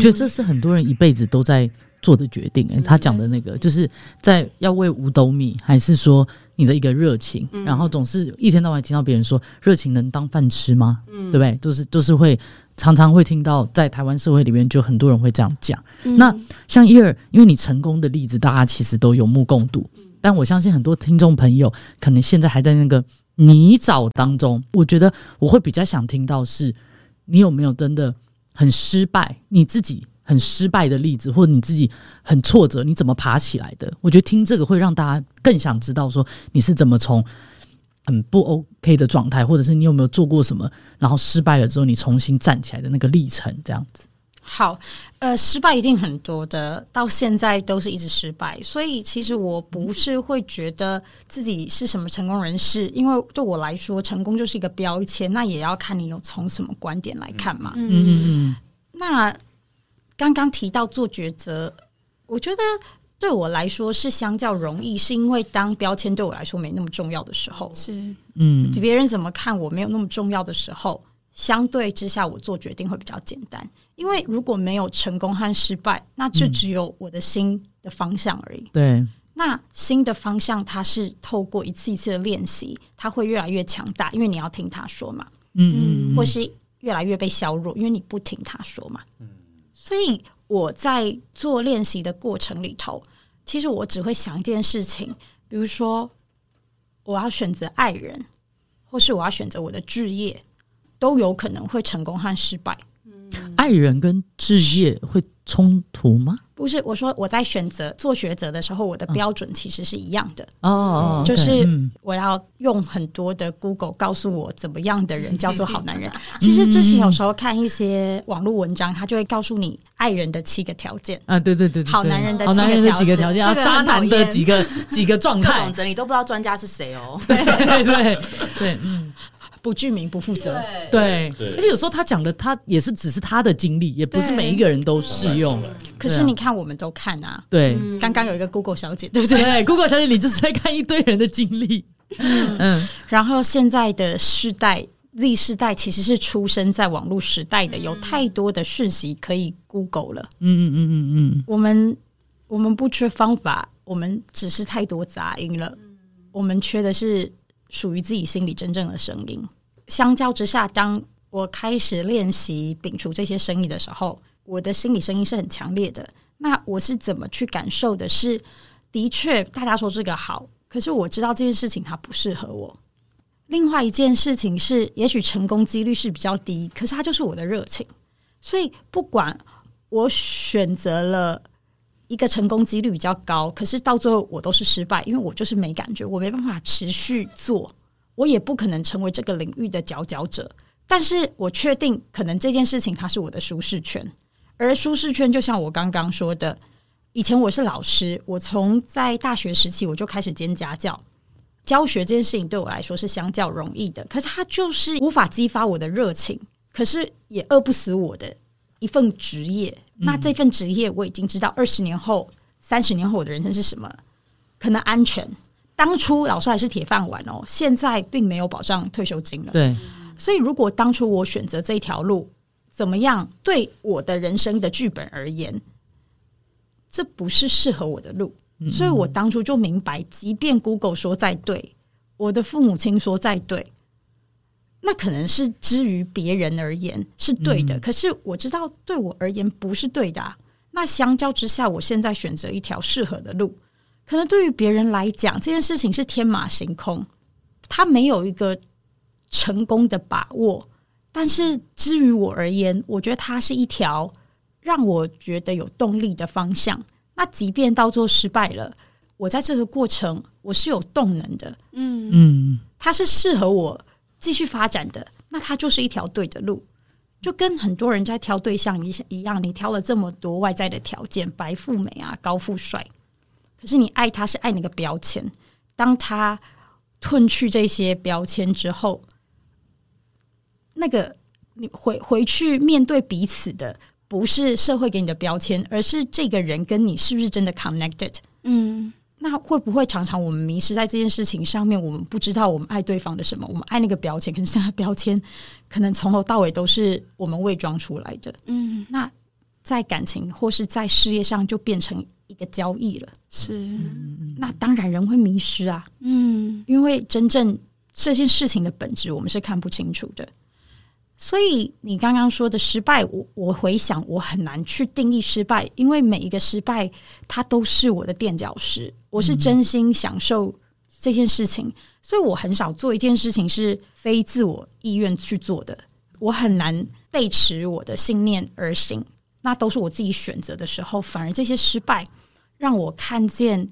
觉得这是很多人一辈子都在做的决定。哎，他讲的那个，就是在要为五斗米，还是说你的一个热情？然后总是一天到晚听到别人说，热情能当饭吃吗？对不对？都是都是会常常会听到，在台湾社会里面，就很多人会这样讲。那像伊尔，因为你成功的例子，大家其实都有目共睹。但我相信很多听众朋友可能现在还在那个泥沼当中。我觉得我会比较想听到是，你有没有真的很失败，你自己很失败的例子，或者你自己很挫折，你怎么爬起来的？我觉得听这个会让大家更想知道，说你是怎么从很不 OK 的状态，或者是你有没有做过什么，然后失败了之后你重新站起来的那个历程，这样子。好，呃，失败一定很多的，到现在都是一直失败，所以其实我不是会觉得自己是什么成功人士，因为对我来说，成功就是一个标签，那也要看你有从什么观点来看嘛。嗯嗯嗯。那刚刚提到做抉择，我觉得对我来说是相较容易，是因为当标签对我来说没那么重要的时候，是嗯，别人怎么看我没有那么重要的时候，相对之下我做决定会比较简单。因为如果没有成功和失败，那就只有我的心的方向而已。对，那新的方向它是透过一次一次的练习，它会越来越强大，因为你要听他说嘛。嗯嗯，或是越来越被削弱，因为你不听他说嘛。嗯，所以我在做练习的过程里头，其实我只会想一件事情，比如说我要选择爱人，或是我要选择我的置业，都有可能会成功和失败。爱人跟志业会冲突吗？不是，我说我在选择做抉择的时候，我的标准其实是一样的。哦，就是我要用很多的 Google 告诉我怎么样的人叫做好男人。其实之前有时候看一些网络文章，他就会告诉你爱人的七个条件啊，对对对，好男人的好男人的几个条件，啊，渣男的几个几个状态，整理都不知道专家是谁哦。对对对对，嗯。不具名不负责，对，对，而且有时候他讲的他也是只是他的经历，也不是每一个人都适用。可是你看，我们都看啊，对，刚刚有一个 Google 小姐，对不对，对？Google 小姐，你就是在看一堆人的经历，嗯，嗯，然后现在的世代 Z 世代其实是出生在网络时代的，有太多的讯息可以 Google 了，嗯嗯嗯嗯嗯，我们我们不缺方法，我们只是太多杂音了，我们缺的是。属于自己心里真正的声音。相较之下，当我开始练习摒除这些声音的时候，我的心理声音是很强烈的。那我是怎么去感受的是？的确，大家说这个好，可是我知道这件事情它不适合我。另外一件事情是，也许成功几率是比较低，可是它就是我的热情。所以，不管我选择了。一个成功几率比较高，可是到最后我都是失败，因为我就是没感觉，我没办法持续做，我也不可能成为这个领域的佼佼者。但是我确定，可能这件事情它是我的舒适圈，而舒适圈就像我刚刚说的，以前我是老师，我从在大学时期我就开始兼家教，教学这件事情对我来说是相较容易的，可是它就是无法激发我的热情，可是也饿不死我的一份职业。那这份职业我已经知道，二十年后、三十年后我的人生是什么？可能安全。当初老师还是铁饭碗哦，现在并没有保障退休金了。对，所以如果当初我选择这条路，怎么样？对我的人生的剧本而言，这不是适合我的路。所以我当初就明白，即便 Google 说再对，我的父母亲说再对。那可能是之于别人而言是对的，嗯，可是我知道对我而言不是对的啊。那相较之下，我现在选择一条适合的路，可能对于别人来讲，这件事情是天马行空，他没有一个成功的把握。但是之于我而言，我觉得它是一条让我觉得有动力的方向。那即便到最后失败了，我在这个过程我是有动能的。嗯嗯，它是适合我。继续发展的，那它就是一条对的路，就跟很多人在挑对象一一样，你挑了这么多外在的条件，白富美啊，高富帅，可是你爱他是爱那个标签，当他褪去这些标签之后，那个你回回去面对彼此的，不是社会给你的标签，而是这个人跟你是不是真的 connected？嗯。那会不会常常我们迷失在这件事情上面？我们不知道我们爱对方的什么，我们爱那个标签，可是那个标签可能从头到尾都是我们伪装出来的。嗯，那在感情或是在事业上就变成一个交易了。是，那当然人会迷失啊。嗯，因为真正这件事情的本质我们是看不清楚的。所以你刚刚说的失败，我我回想我很难去定义失败，因为每一个失败它都是我的垫脚石。我是真心享受这件事情，所以我很少做一件事情是非自我意愿去做的。我很难背驰我的信念而行，那都是我自己选择的时候，反而这些失败让我看见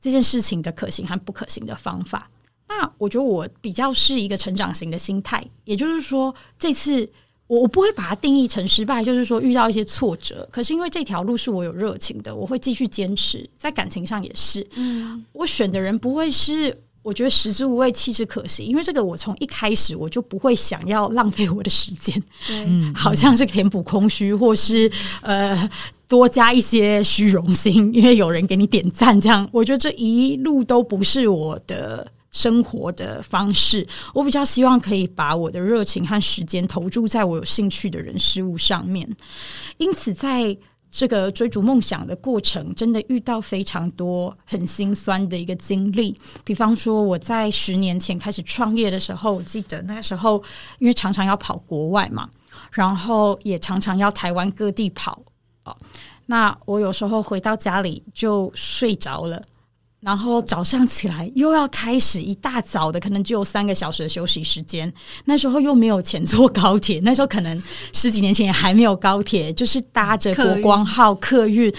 这件事情的可行和不可行的方法。那我觉得我比较是一个成长型的心态，也就是说，这次我我不会把它定义成失败，就是说遇到一些挫折，可是因为这条路是我有热情的，我会继续坚持，在感情上也是，嗯，我选的人不会是我觉得食之无味弃之可惜，因为这个我从一开始我就不会想要浪费我的时间，嗯，好像是填补空虚，或是呃多加一些虚荣心，因为有人给你点赞，这样，我觉得这一路都不是我的。生活的方式，我比较希望可以把我的热情和时间投注在我有兴趣的人事物上面。因此，在这个追逐梦想的过程，真的遇到非常多很心酸的一个经历。比方说，我在十年前开始创业的时候，我记得那个时候，因为常常要跑国外嘛，然后也常常要台湾各地跑哦。那我有时候回到家里就睡着了。然后早上起来又要开始一大早的，可能只有三个小时的休息时间。那时候又没有钱坐高铁，那时候可能十几年前也还没有高铁，就是搭着国光号客运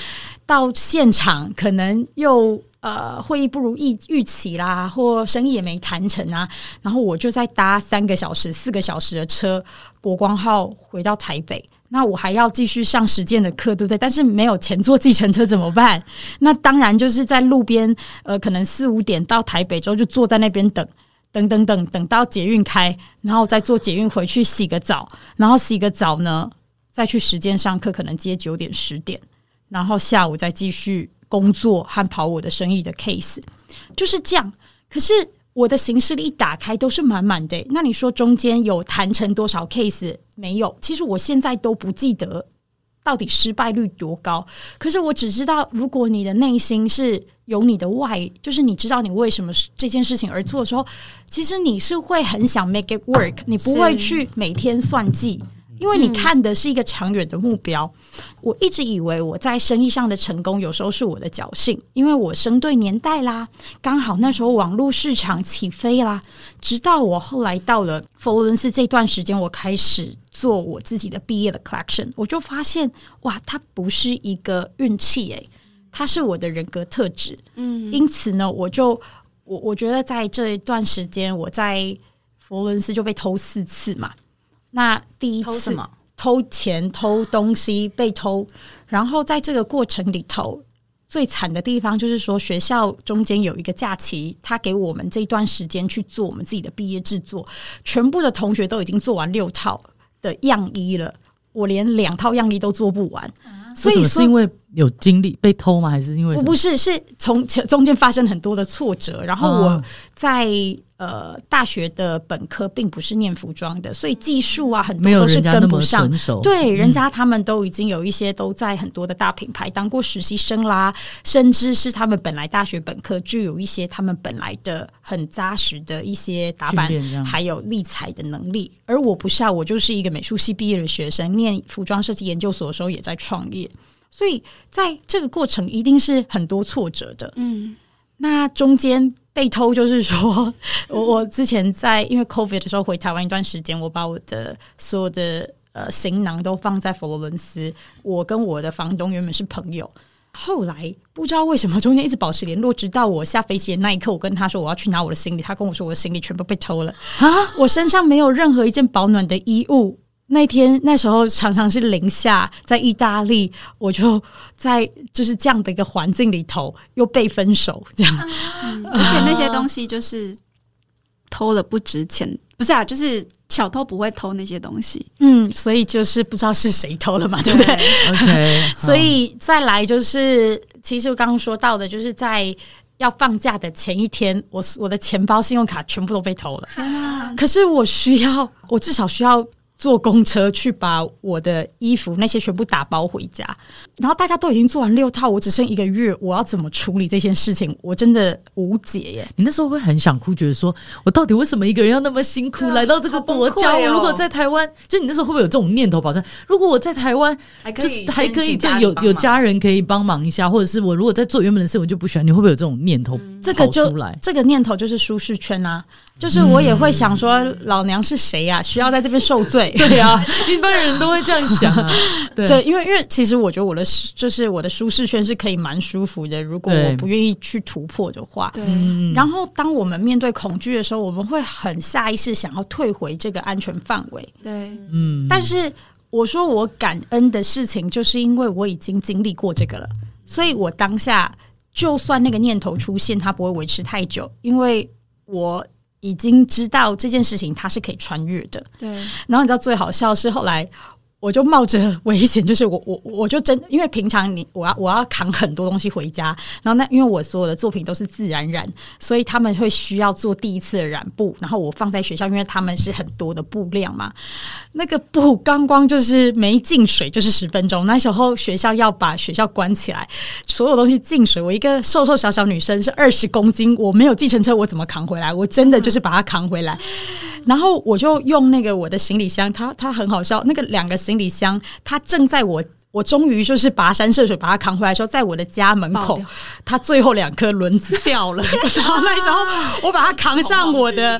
到现场，可能又呃会议不如预预期啦，或生意也没谈成啊。然后我就再搭三个小时、四个小时的车，国光号回到台北。那我还要继续上实践的课，对不对？但是没有钱坐计程车怎么办？那当然就是在路边，呃，可能四五点到台北之后就坐在那边等，等等等，等到捷运开，然后再坐捷运回去洗个澡，然后洗个澡呢，再去实践上课，可能接九点十点，然后下午再继续工作和跑我的生意的 case，就是这样。可是。我的行事历一打开都是满满的，那你说中间有谈成多少 case 没有？其实我现在都不记得到底失败率多高。可是我只知道，如果你的内心是有你的 why，就是你知道你为什么这件事情而做的时候，其实你是会很想 make it work，你不会去每天算计。因为你看的是一个长远的目标，我一直以为我在生意上的成功有时候是我的侥幸，因为我生对年代啦，刚好那时候网络市场起飞啦。直到我后来到了佛罗伦斯这段时间，我开始做我自己的毕业的 collection，我就发现哇，它不是一个运气诶，它是我的人格特质。嗯，因此呢，我就我我觉得在这一段时间，我在佛罗伦斯就被偷四次嘛。那第一次偷什么？偷钱、偷东西被偷，然后在这个过程里头，最惨的地方就是说，学校中间有一个假期，他给我们这一段时间去做我们自己的毕业制作，全部的同学都已经做完六套的样衣了，我连两套样衣都做不完，啊、所以是因为有经历被偷吗？还是因为不是？是从中间发生很多的挫折，然后我在。呃，大学的本科并不是念服装的，所以技术啊很多都是跟不上。对，人家他们都已经有一些都在很多的大品牌当过实习生啦，甚至是他们本来大学本科就有一些他们本来的很扎实的一些打扮，还有立裁的能力。而我不是啊，我就是一个美术系毕业的学生，念服装设计研究所的时候也在创业，所以在这个过程一定是很多挫折的。嗯，那中间。被偷就是说，我我之前在因为 COVID 的时候回台湾一段时间，我把我的所有的呃行囊都放在佛罗伦斯。我跟我的房东原本是朋友，后来不知道为什么中间一直保持联络，直到我下飞机的那一刻，我跟他说我要去拿我的行李，他跟我说我的行李全部被偷了啊！我身上没有任何一件保暖的衣物。那天那时候常常是零下，在意大利，我就在就是这样的一个环境里头，又被分手这样，嗯，而且那些东西就是偷了不值钱，不是啊，就是小偷不会偷那些东西，嗯，所以就是不知道是谁偷了嘛，对不对？OK，所以再来就是，其实我刚刚说到的，就是在要放假的前一天，我我的钱包、信用卡全部都被偷了，可是我需要，我至少需要。坐公车去把我的衣服那些全部打包回家，然后大家都已经做完六套，我只剩一个月，我要怎么处理这件事情？我真的无解耶！你那时候会很想哭，觉得说我到底为什么一个人要那么辛苦 来到这个国家？我、哦、如果在台湾，就你那时候会不会有这种念头？保证如果我在台湾，还可以还可以，就有有家人可以帮忙一下，或者是我如果在做原本的事，我就不喜欢。你会不会有这种念头？这个就这个念头就是舒适圈啊。就是我也会想说，老娘是谁呀、啊？需要在这边受罪？对啊，一般人都会这样想啊。对，对，因为因为其实我觉得我的就是我的舒适圈是可以蛮舒服的。如果我不愿意去突破的话，对。然后当我们面对恐惧的时候，我们会很下意识想要退回这个安全范围。对，嗯。但是我说我感恩的事情，就是因为我已经经历过这个了，所以我当下就算那个念头出现，它不会维持太久，因为我。已经知道这件事情它是可以穿越的，对。然后你知道最好笑是后来。我就冒着危险，就是我我我就真，因为平常你我要我要扛很多东西回家，然后那因为我所有的作品都是自然染，所以他们会需要做第一次的染布，然后我放在学校，因为他们是很多的布量嘛，那个布刚光就是没进水就是十分钟，那时候学校要把学校关起来，所有东西进水，我一个瘦瘦小小女生是二十公斤，我没有计程车，我怎么扛回来？我真的就是把它扛回来，然后我就用那个我的行李箱，它它很好笑，那个两个行。行李箱，他正在我我终于就是跋山涉水把它扛回来的时候，在我的家门口，他最后两颗轮子掉了，然后那时候我把它扛上我的，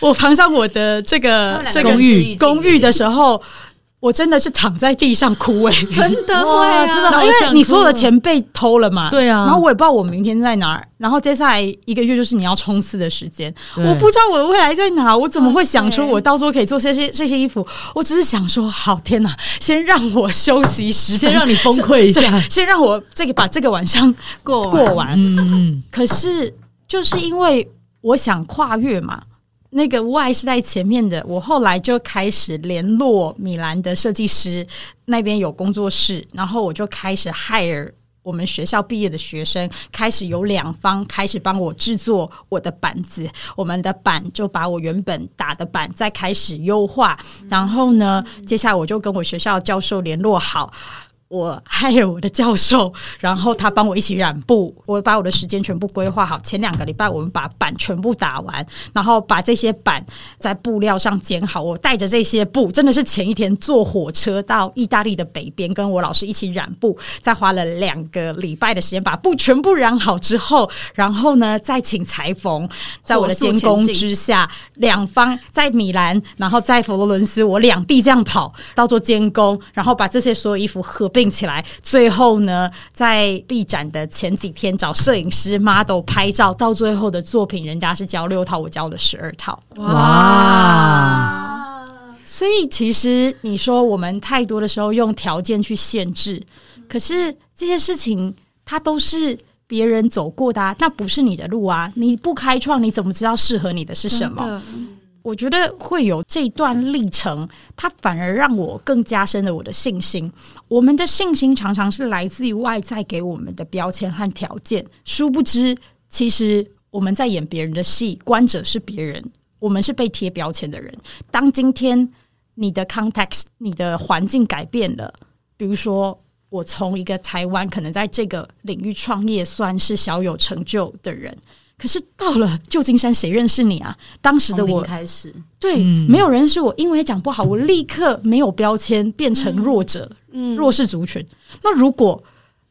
我扛上我的这个这个公寓公寓的时候。我真的是躺在地上哭哎、欸，真的会啊，真的，因为你所有的钱被偷了嘛，对啊，然后我也不知道我明天在哪儿，然后接下来一个月就是你要冲刺的时间，我不知道我的未来在哪，我怎么会想出我到时候可以做这些这些衣服？我只是想说，好天哪，先让我休息十分，先让你崩溃一下，先让我这个把这个晚上过过完。嗯嗯，可是就是因为我想跨越嘛。那个 Y 是在前面的，我后来就开始联络米兰的设计师，那边有工作室，然后我就开始 hire 我们学校毕业的学生，开始有两方开始帮我制作我的板子，我们的板就把我原本打的板再开始优化，然后呢，接下来我就跟我学校教授联络好。我还有我的教授，然后他帮我一起染布，我把我的时间全部规划好。前两个礼拜，我们把板全部打完，然后把这些板在布料上剪好。我带着这些布，真的是前一天坐火车到意大利的北边，跟我老师一起染布，再花了两个礼拜的时间把布全部染好之后，然后呢，再请裁缝，在我的监工之下，两方在米兰，然后在佛罗伦斯，我两地这样跑，到做监工，然后把这些所有衣服合并。起来，最后呢，在闭展的前几天找摄影师 model 拍照，到最后的作品，人家是交六套，我交了十二套。哇！所以其实你说我们太多的时候用条件去限制，可是这些事情它都是别人走过的啊，那不是你的路啊！你不开创，你怎么知道适合你的是什么？我觉得会有这段历程，它反而让我更加深了我的信心。我们的信心常常是来自于外在给我们的标签和条件，殊不知，其实我们在演别人的戏，观者是别人，我们是被贴标签的人。当今天你的 context、你的环境改变了，比如说我从一个台湾可能在这个领域创业，算是小有成就的人。可是到了旧金山，谁认识你啊？当时的我开始对、嗯、没有人认识我，英文讲不好，我立刻没有标签，变成弱者，嗯、弱势族群。那如果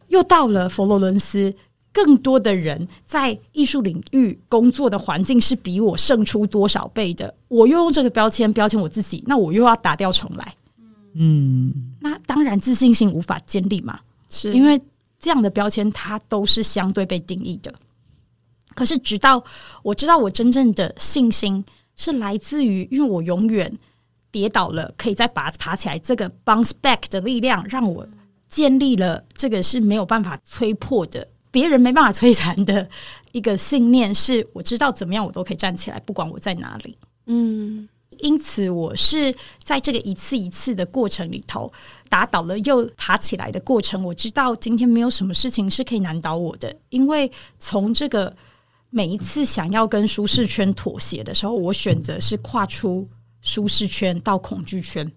又到了佛罗伦斯，更多的人在艺术领域工作的环境是比我胜出多少倍的，我又用这个标签标签我自己，那我又要打掉重来。嗯，那当然自信心无法建立嘛，是因为这样的标签它都是相对被定义的。可是，直到我知道我真正的信心是来自于，因为我永远跌倒了，可以再拔爬起来，这个 bounce back 的力量，让我建立了这个是没有办法摧破的，别人没办法摧残的一个信念。是我知道怎么样，我都可以站起来，不管我在哪里。嗯，因此我是在这个一次一次的过程里头，打倒了又爬起来的过程。我知道今天没有什么事情是可以难倒我的，因为从这个。每一次想要跟舒适圈妥协的时候，我选择是跨出舒适圈到恐惧圈。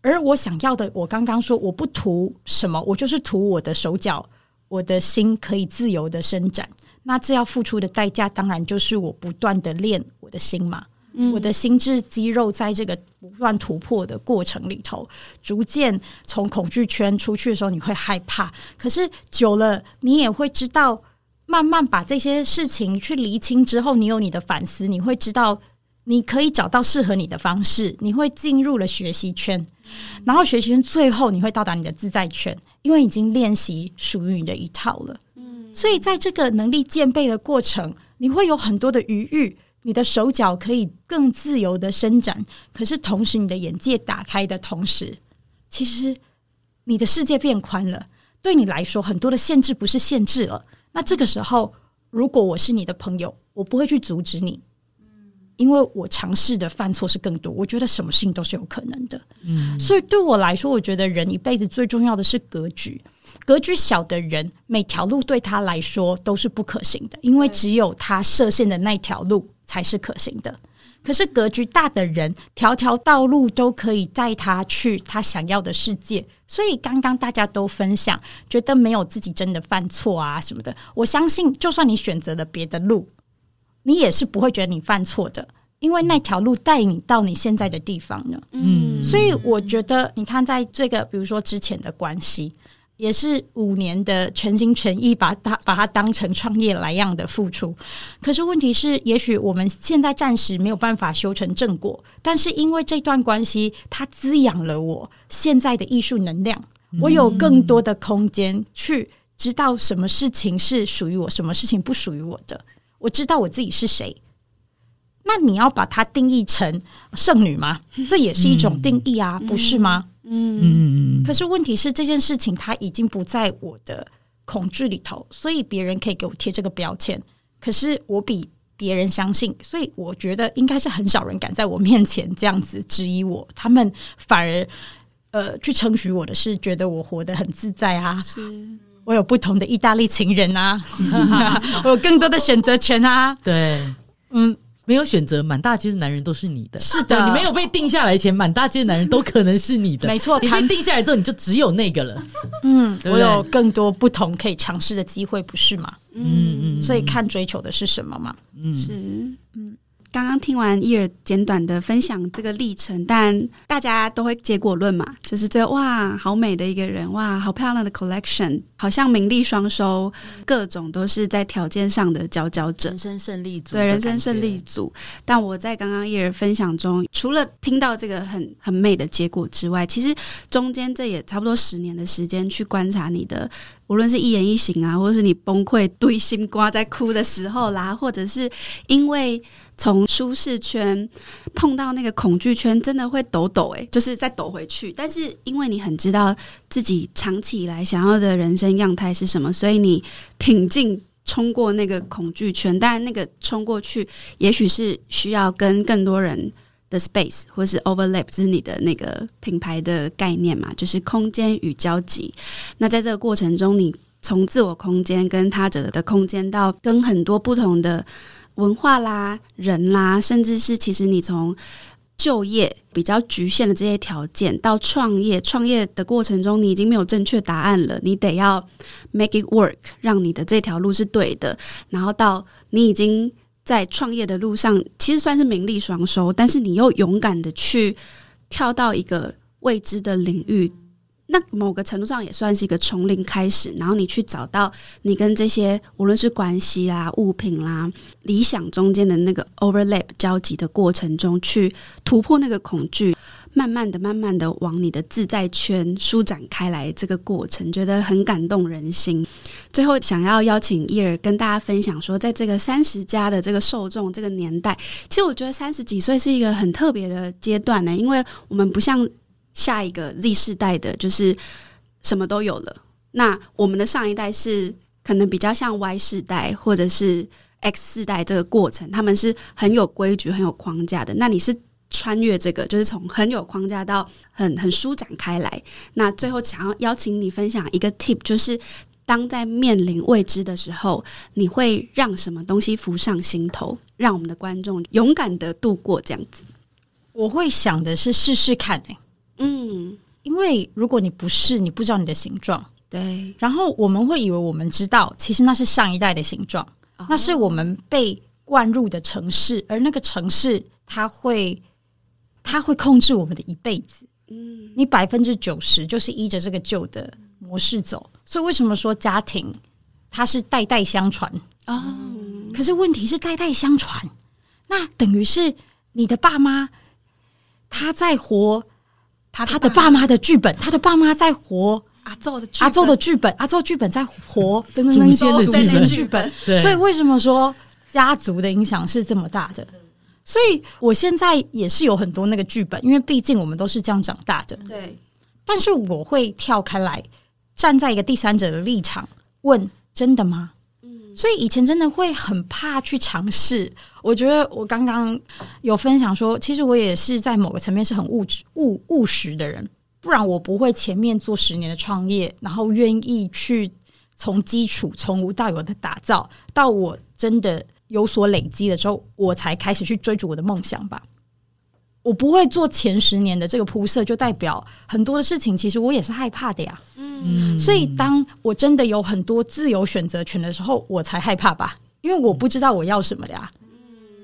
而我想要的，我刚刚说我不图什么，我就是图我的手脚，我的心可以自由的伸展。那这要付出的代价，当然就是我不断的练我的心嘛。嗯，我的心智肌肉在这个不断突破的过程里头，逐渐从恐惧圈出去的时候，你会害怕。可是久了，你也会知道，慢慢把这些事情去厘清之后，你有你的反思，你会知道。你可以找到适合你的方式，你会进入了学习圈，然后学习圈最后你会到达你的自在圈，因为已经练习属于你的一套了。嗯，所以在这个能力兼备的过程，你会有很多的余裕，你的手脚可以更自由的伸展。可是同时，你的眼界打开的同时，其实你的世界变宽了。对你来说，很多的限制不是限制了。那这个时候，如果我是你的朋友，我不会去阻止你。因为我尝试的犯错是更多，我觉得什么事情都是有可能的。嗯，所以对我来说，我觉得人一辈子最重要的是格局。格局小的人，每条路对他来说都是不可行的，因为只有他设限的那条路才是可行的。可是格局大的人，条条道路都可以带他去他想要的世界。所以刚刚大家都分享，觉得没有自己真的犯错啊什么的。我相信，就算你选择了别的路。你也是不会觉得你犯错的，因为那条路带你到你现在的地方呢。嗯，所以我觉得，你看，在这个比如说之前的关系，也是五年的全心全意把它把它当成创业来样的付出。可是问题是，也许我们现在暂时没有办法修成正果，但是因为这段关系，它滋养了我现在的艺术能量，我有更多的空间去知道什么事情是属于我，什么事情不属于我的。我知道我自己是谁，那你要把它定义成剩女吗？这也是一种定义啊，嗯、不是吗？嗯嗯。可是问题是，这件事情它已经不在我的恐惧里头，所以别人可以给我贴这个标签。可是我比别人相信，所以我觉得应该是很少人敢在我面前这样子质疑我。他们反而呃去称许我的是，觉得我活得很自在啊。是。我有不同的意大利情人啊，我有更多的选择权啊。对，嗯，没有选择，满大街的男人都是你的。是的，你没有被定下来前，满大街的男人都可能是你的。没错，你被定下来之后，你就只有那个了。嗯，对对，我有更多不同可以尝试的机会，不是吗？嗯嗯，所以看追求的是什么嘛？嗯，是嗯。刚刚听完伊尔简短的分享这个历程，但大家都会结果论嘛，就是这哇，好美的一个人，哇，好漂亮的 collection，好像名利双收，各种都是在条件上的佼佼者，人生胜利组，对，人生胜利组。但我在刚刚伊尔分享中，除了听到这个很很美的结果之外，其实中间这也差不多十年的时间去观察你的，无论是一言一行啊，或者是你崩溃、堆心瓜在哭的时候啦，或者是因为。从舒适圈碰到那个恐惧圈，真的会抖抖诶，就是再抖回去。但是因为你很知道自己长期以来想要的人生样态是什么，所以你挺进冲过那个恐惧圈。当然，那个冲过去，也许是需要跟更多人的 space，或是 overlap，这是你的那个品牌的概念嘛，就是空间与交集。那在这个过程中，你从自我空间跟他者的空间，到跟很多不同的。文化啦，人啦，甚至是其实你从就业比较局限的这些条件，到创业，创业的过程中，你已经没有正确答案了，你得要 make it work，让你的这条路是对的。然后到你已经在创业的路上，其实算是名利双收，但是你又勇敢的去跳到一个未知的领域。那某个程度上也算是一个从零开始，然后你去找到你跟这些无论是关系啦、物品啦、理想中间的那个 overlap 交集的过程中，去突破那个恐惧，慢慢的、慢慢的往你的自在圈舒展开来。这个过程觉得很感动人心。最后想要邀请伊尔跟大家分享说，在这个三十加的这个受众这个年代，其实我觉得三十几岁是一个很特别的阶段呢，因为我们不像。下一个 Z 世代的，就是什么都有了。那我们的上一代是可能比较像 Y 世代或者是 X 世代这个过程，他们是很有规矩、很有框架的。那你是穿越这个，就是从很有框架到很很舒展开来。那最后想要邀请你分享一个 tip，就是当在面临未知的时候，你会让什么东西浮上心头，让我们的观众勇敢的度过这样子。我会想的是试试看、欸，嗯，因为如果你不试，你不知道你的形状。对，然后我们会以为我们知道，其实那是上一代的形状，哦、那是我们被灌入的城市，而那个城市它会，它会控制我们的一辈子。嗯，你百分之九十就是依着这个旧的模式走，所以为什么说家庭它是代代相传？哦、嗯？可是问题是代代相传，那等于是你的爸妈他在活他他的爸妈的剧本，他的爸妈在活。阿祖的阿祖的剧本，阿祖剧本在活，真的祖先的剧本，剧本。所以为什么说家族的影响是这么大的？所以我现在也是有很多那个剧本，因为毕竟我们都是这样长大的。对。但是我会跳开来，站在一个第三者的立场问：真的吗？嗯。所以以前真的会很怕去尝试。我觉得我刚刚有分享说，其实我也是在某个层面是很务实、务务实的人。不然我不会前面做十年的创业，然后愿意去从基础从无到有的打造，到我真的有所累积的时候，我才开始去追逐我的梦想吧。我不会做前十年的这个铺设，就代表很多的事情其实我也是害怕的呀。嗯，所以当我真的有很多自由选择权的时候，我才害怕吧，因为我不知道我要什么的呀。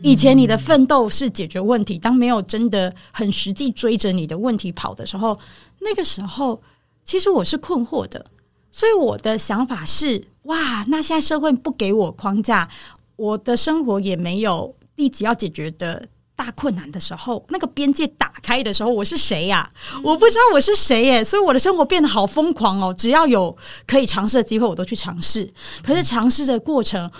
以前你的奋斗是解决问题，当没有真的很实际追着你的问题跑的时候，那个时候其实我是困惑的。所以我的想法是：哇，那现在社会不给我框架，我的生活也没有立即要解决的大困难的时候，那个边界打开的时候，我是谁呀？我不知道我是谁耶。所以我的生活变得好疯狂哦！只要有可以尝试的机会，我都去尝试。可是尝试的过程。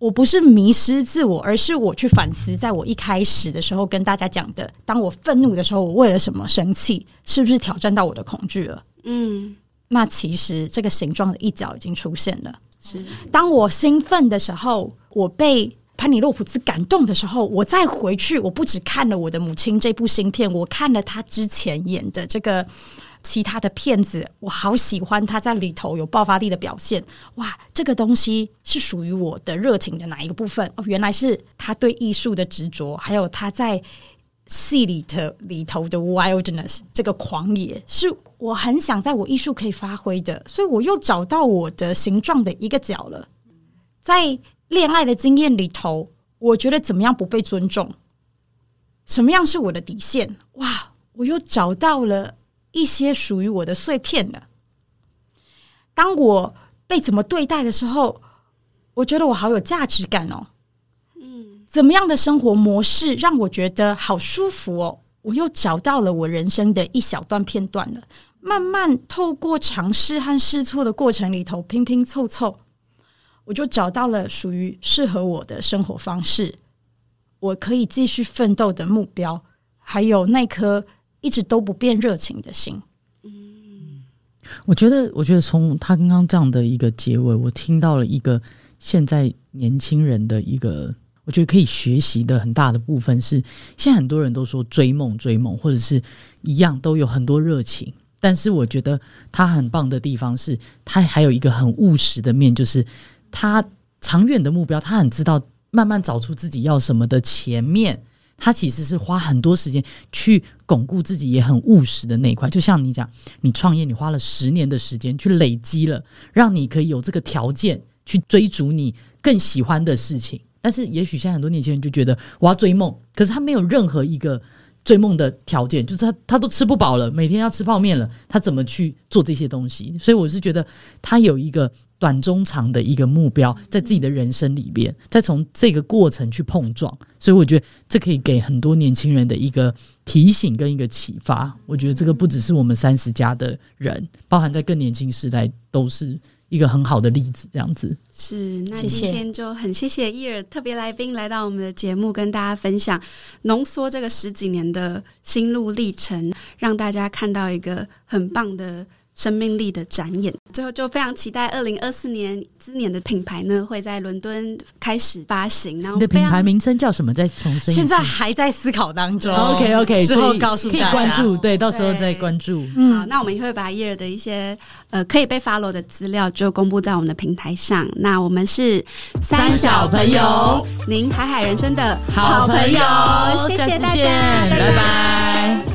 我不是迷失自我，而是我去反思，在我一开始的时候跟大家讲的，当我愤怒的时候，我为了什么生气？是不是挑战到我的恐惧了？嗯，那其实这个形状的一角已经出现了。是，当我兴奋的时候，我被潘尼洛普兹感动的时候，我再回去，我不只看了我的母亲这部新片，我看了他之前演的这个。其他的骗子，我好喜欢他在里头有爆发力的表现。哇，这个东西是属于我的热情的哪一个部分？哦，原来是他对艺术的执着，还有他在戏里头里头的 wildness，这个狂野，是我很想在我艺术可以发挥的。所以我又找到我的形状的一个角了。在恋爱的经验里头，我觉得怎么样不被尊重？什么样是我的底线？哇，我又找到了。一些属于我的碎片了。当我被怎么对待的时候，我觉得我好有价值感哦。嗯，怎么样的生活模式让我觉得好舒服哦？我又找到了我人生的一小段片段了。慢慢透过尝试和试错的过程里头拼拼凑凑，我就找到了属于适合我的生活方式。我可以继续奋斗的目标，还有那颗。一直都不变热情的心，嗯，我觉得，我觉得从他刚刚这样的一个结尾，我听到了一个现在年轻人的一个，我觉得可以学习的很大的部分是，现在很多人都说追梦追梦，或者是一样都有很多热情，但是我觉得他很棒的地方是，他还有一个很务实的面，就是他长远的目标，他很知道慢慢找出自己要什么的前面。他其实是花很多时间去巩固自己，也很务实的那一块。就像你讲，你创业，你花了十年的时间去累积了，让你可以有这个条件去追逐你更喜欢的事情。但是，也许现在很多年轻人就觉得我要追梦，可是他没有任何一个追梦的条件，就是他他都吃不饱了，每天要吃泡面了，他怎么去做这些东西？所以，我是觉得他有一个。短中长的一个目标，在自己的人生里边，再从这个过程去碰撞，所以我觉得这可以给很多年轻人的一个提醒跟一个启发。我觉得这个不只是我们三十加的人，包含在更年轻时代，都是一个很好的例子。这样子是，那今天就很谢谢伊尔特别来宾来到我们的节目，跟大家分享浓缩这个十几年的心路历程，让大家看到一个很棒的。生命力的展演。最后就非常期待二零二四年之年的品牌呢会在伦敦开始发行。然后你的品牌名称叫什么？再重申。现在还在思考当中。OK OK，之后告诉大家可以关注，对，到时候再关注。嗯，好，那我们也会把叶儿的一些呃可以被 follow 的资料就公布在我们的平台上。那我们是三小朋友，您海海人生的好朋友，谢谢大家，拜拜。